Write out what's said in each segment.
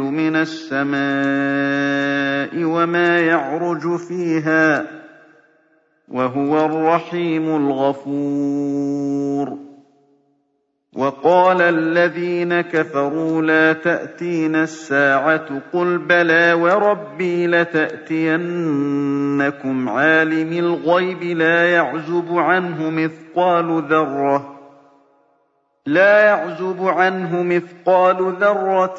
مِنَ السَّمَاءِ وَمَا يَعْرُجُ فِيهَا ۚ وَهُوَ الرَّحِيمُ الْغَفُورُ. وَقَالَ الَّذِينَ كَفَرُوا لَا تَأْتِينَا السَّاعَةُ ۖ قُلْ بَلَىٰ وَرَبِّي لَتَأْتِيَنَّكُمْ عَالِمِ الْغَيْبِ لَا يَعْزُبُ عَنْهُ مِثْقَالُ ذَرَّةٍ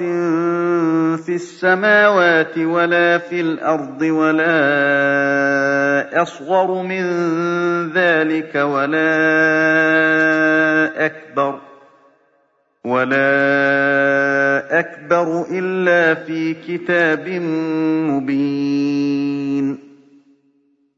فِي السَّمَاوَاتِ وَلَا فِي الْأَرْضِ وَلَا أَصْغَرُ مِن ذَٰلِكَ وَلَا أَكْبَرُ إِلَّا فِي كِتَابٍ مُّبِينٍ.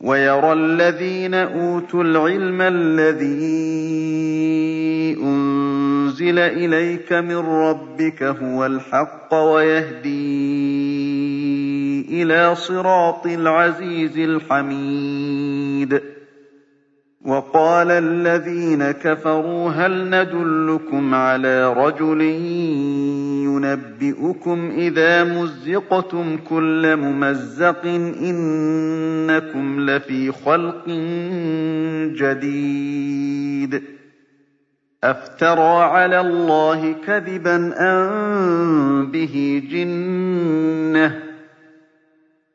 وَيَرَى الَّذِينَ أُوتُوا الْعِلْمَ الَّذِي أُنزِلَ إِلَيْكَ مِن رَّبِّكَ هُوَ الْحَقَّ وَيَهْدِي إِلَىٰ صِرَاطِ الْعَزِيزِ الْحَمِيدِ. وَقَالَ الَّذِينَ كَفَرُوا هَلْ نَدُلُّكُمْ عَلَىٰ رَجُلٍ يُنَبِّئُكُمْ إِذَا مُزِّقْتُمْ كُلَّ مُمَزَّقٍ إِنَّكُمْ لَفِي خَلْقٍ جَدِيدٍ أَفْتَرَىٰ عَلَى اللَّهِ كَذِبًا أَم بِهِ جِنَّةٌ ۗ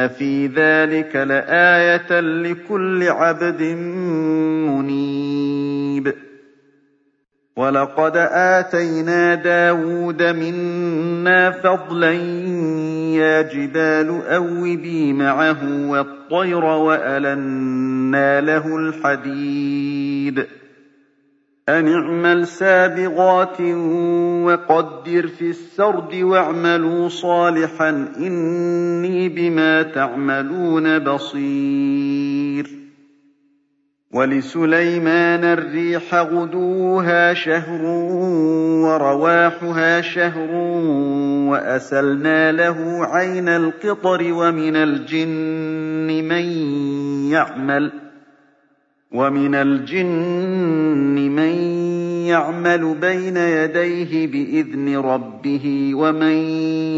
إِنَّ فِي ذَٰلِكَ لَآيَةً لِّكُلِّ عَبْدٍ مُّنِيبٍ وَلَقَدْ آتَيْنَا دَاوُودَ مِنَّا فَضْلًا ۖ يَا جِبَالُ أَوِّبِي مَعَهُ وَالطَّيْرَ وَأَلَنَّا لَهُ الْحَدِيدَ أَنِ اعْمَلْ سَابِغَاتٍ وَقَدِّرْ فِي السَّرْدِ وَاعْمَلُوا صَالِحًا ۖ إِنِّي بِمَا تَعْمَلُونَ بَصِيرٌ وَلِسُلَيْمَانَ الرِّيحَ غُدُوُّهَا شَهْرٌ وَرَوَاحُهَا شَهْرٌ وَأَسَلْنَا لَهُ عَيْنَ الْقِطْرِ ۖ وَمِنَ الْجِنِّ مَن يَعْمَلُ بَيْنَ يَدَيْهِ بِإِذْنِ رَبِّهِ ۖ وَمَن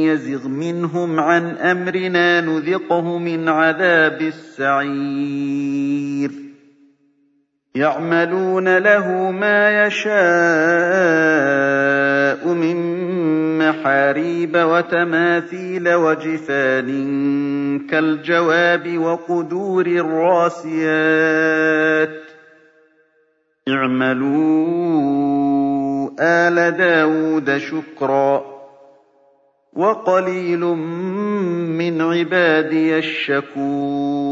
يَزِغْ مِنْهُمْ عَنْ أَمْرِنَا نُذِقْهُ مِنْ عَذَابِ السَّعِيرِ يَعْمَلُونَ لَهُ مَا يَشَاءُ مِن مَّحَارِيبَ وَتَمَاثِيلَ وَجِفَانٍ كَالْجَوَابِ وَقُدُورٍ رَّاسِيَاتٍ ۚ اعْمَلُوا آلَ دَاوُودَ شُكْرًا ۚ وَقَلِيلٌ مِّنْ عِبَادِيَ الشَّكُورُ.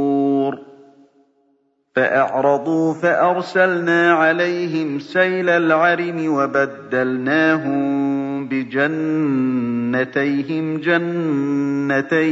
فَأَعْرَضُوا فَأَرْسَلْنَا عَلَيْهِمْ سَيْلَ الْعَرِمِ وَبَدَّلْنَاهُم بِجَنَّتَيْهِمْ جَنَّتَيْنِ.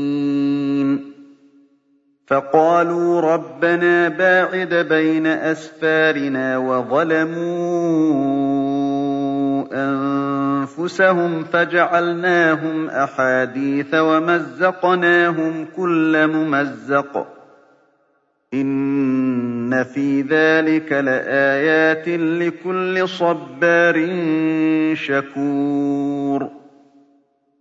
فَقَالُوا رَبَّنَا بَاعِدْ بَيْنَ أَسْفَارِنَا وَظَلَمُوا أَنفُسَهُمْ فَجَعَلْنَاهُمْ أَحَادِيثَ وَمَزَّقْنَاهُمْ كُلَّ مُمَزَّقٍ ۚ. إِنَّ فِي ذَٰلِكَ لَآيَاتٍ لِّكُلِّ صَبَّارٍ شَكُورٍ.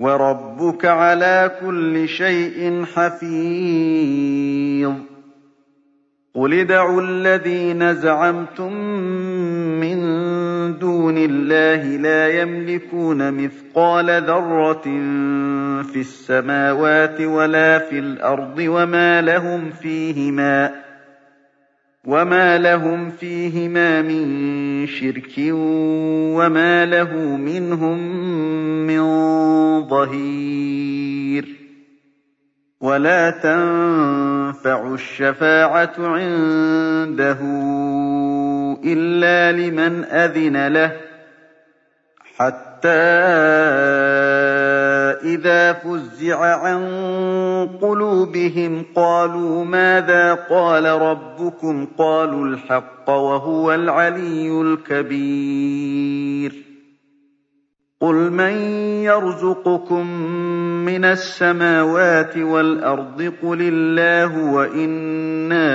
وَرَبُّكَ عَلَىٰ كُلِّ شَيْءٍ حَفِيظٌ. قُلِ ادْعُوا الَّذِينَ زَعَمْتُم مِّن دُونِ اللَّهِ لَا يَمْلِكُونَ مِثْقَالَ ذَرَّةٍ فِي السَّمَاوَاتِ وَلَا فِي الْأَرْضِ وَمَا لَهُمْ فِيهِمَا وَمَا لَهُمْ فِيهِمَا مِن شِرْكٍ وَمَا لَهُ مِنْهُم مِّن ظَهِيرٍ وَلَا تَنفَعُ الشَّفَاعَةُ عِندَهُ إِلَّا لِمَنْ أَذِنَ لَهُ حَتَّىٰ إِذَا فُزِّعَ عَن قُلُوبِهِمْ قَالُوا مَاذَا قَالَ رَبُّكُمْ ۖ؟ قَالُوا الْحَقَّ وَهُوَ الْعَلِيُّ الْكَبِيرُ. قُلْ مَن يَرْزُقُكُم مِّنَ السَّمَاوَاتِ وَالْأَرْضِ قُلِ اللَّهُ وَإِنَّا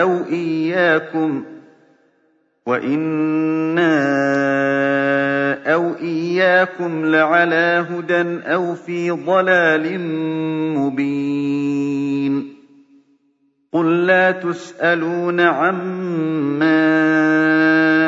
أَوْ إِيَّاكُمْ أَوْ إِيَّاكُمْ لَعَلَىٰ هُدًى أَوْ فِي ضَلَالٍ مُّبِينٍ قُل لَّا تُسْأَلُونَ عَمَّا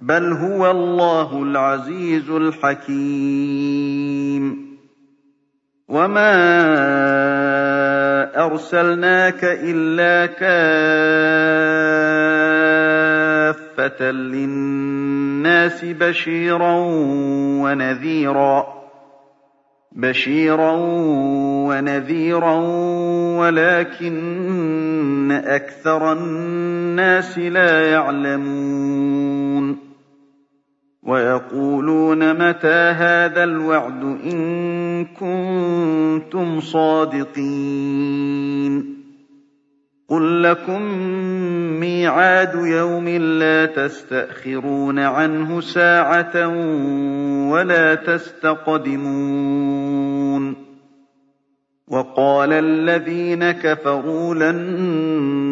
بَلْ هُوَ اللَّهُ الْعَزِيزُ الْحَكِيمُ. وَمَا أَرْسَلْنَاكَ إِلَّا كَافَّةً لِّلنَّاسِ بَشِيرًا وَنَذِيرًا بَشِيرًا وَنَذِيرًا وَلَٰكِنَّ أَكْثَرَ النَّاسِ لَا يَعْلَمُونَ. وَيَقُولُونَ مَتَىٰ هَٰذَا الْوَعْدُ إِن كُنتُمْ صَادِقِينَ قُل لَّكُم مِّيعَادُ يَوْمٍ لَّا تَسْتَأْخِرُونَ عَنْهُ سَاعَةً وَلَا تَسْتَقْدِمُونَ وَقَالَ الَّذِينَ كَفَرُوا لَن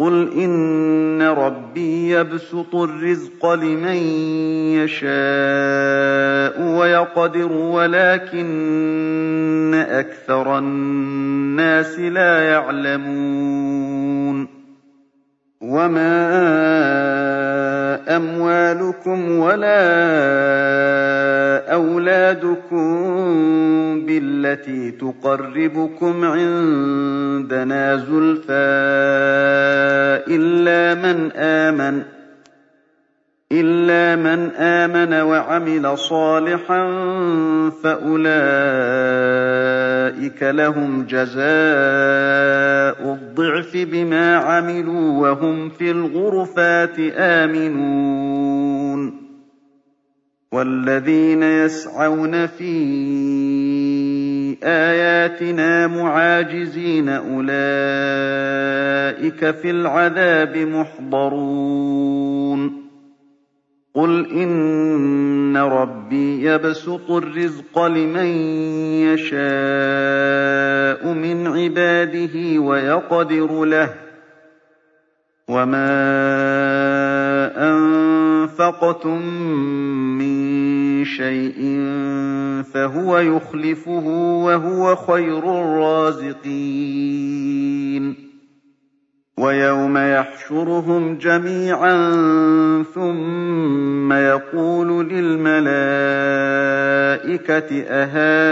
قُلْ إِنَّ رَبِّي يَبْسُطُ الرِّزْقَ لِمَن يَشَاءُ وَيَقْدِرُ وَلَٰكِنَّ أَكْثَرَ النَّاسِ لَا يَعْلَمُونَ. وَمَا أَمْوَالُكُمْ وَلَا أَوْلَادُكُم بِالَّتِي تُقَرِّبُكُمْ عِندَنَا زُلْفَىٰ إِلَّا مَنْ آمَنَ وَعَمِلَ صَالِحًا فَأُولَٰئِكَ لَهُمْ جَزَاءُ الضِّعْفِ بِمَا عَمِلُوا وَهُمْ فِي الْغُرُفَاتِ آمِنُونَ. وَالَّذِينَ يَسْعَوْنَ فِي آيَاتِنَا مُعَاجِزِينَ أُولَٰئِكَ فِي الْعَذَابِ مُحْضَرُونَ. قُلْ إِنَّ رَبِّي يَبْسُطُ الرِّزْقَ لِمَن يَشَاءُ مِنْ عِبَادِهِ وَيَقْدِرُ لَهُ ۚ وَمَا أَنفَقْتُم مِّن شَيْءٍ فَهُوَ يُخْلِفُهُ ۖ وَهُوَ خَيْرُ الرَّازِقِينَ وَيَوْمَ يَحْشُرُهُمْ جَمِيعًا ثُمَّ يَقُولُ لِلْمَلَائِكَةِ أَهَٰؤُلَاءِ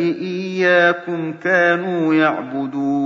إِيَّاكُمْ كَانُوا يَعْبُدُونَ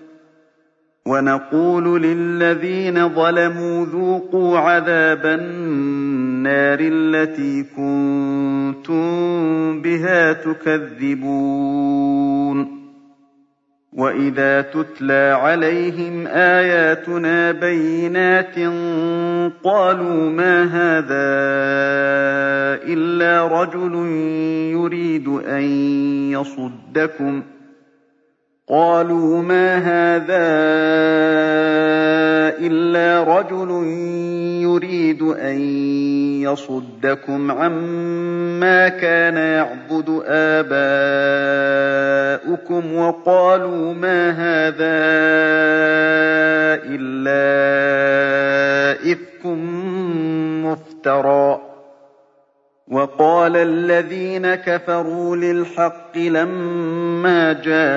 وَنَقُولُ لِلَّذِينَ ظَلَمُوا ذُوقُوا عَذَابَ النَّارِ الَّتِي كُنتُم بِهَا تُكَذِّبُونَ. وَإِذَا تُتْلَىٰ عَلَيْهِمْ آيَاتُنَا بَيِّنَاتٍ قَالُوا مَا هَٰذَا إِلَّا رَجُلٌ يُرِيدُ أَن يَصُدَّكُمْ. قَالُوا مَا هَٰذَا إِلَّا رَجُلٌ يُرِيدُ أَن يَصُدَّكُمْ عَمَّا كَانَ يَعْبُدُ آبَاؤُكُمْ وَقَالُوا مَا هَٰذَا إِلَّا إِفْكٌ مُّفْتَرًى. وَقَالَ الَّذِينَ كَفَرُوا لِلْحَقِّ لَمَّا جَاءَهُمْ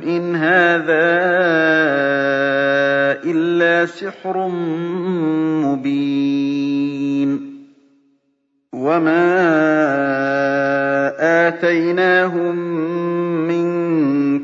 إِنْ هَٰذَا إِلَّا سِحْرٌ مُّبِينٌ. وَمَا آتَيْنَاهُم مِّن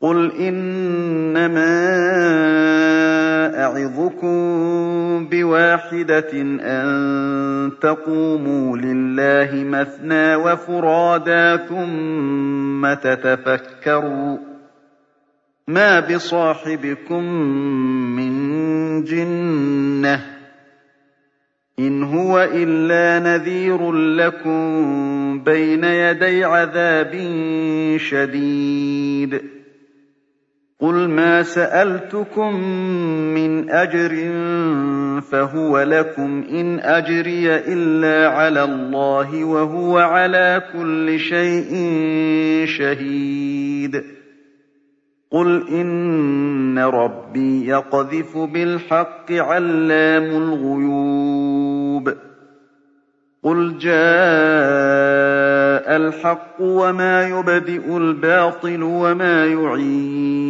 قُلْ إِنَّمَا أَعِظُكُم بِوَاحِدَةٍ أَن تَقُومُوا لِلَّهِ مَثْنَىٰ وَفُرَادَىٰ ثُمَّ تَتَفَكَّرُوا ۚ مَا بِصَاحِبِكُم مِّن جِنَّةٍ ۚ إِنْ هُوَ إِلَّا نَذِيرٌ لَّكُم بَيْنَ يَدَيْ عَذَابٍ شَدِيدٍ قُلْ مَا سَأَلْتُكُم مِّنْ أَجْرٍ فَهُوَ لَكُمْ ۖ إِنْ أَجْرِيَ إِلَّا عَلَى اللَّهِ ۖ وَهُوَ عَلَىٰ كُلِّ شَيْءٍ شَهِيدٌ. قُلْ إِنَّ رَبِّي يَقْذِفُ بِالْحَقِّ عَلَّامُ الْغُيُوبِ. قُلْ جَاءَ الْحَقُّ وَمَا يُبْدِئُ الْبَاطِلُ وَمَا يُعِيدُ.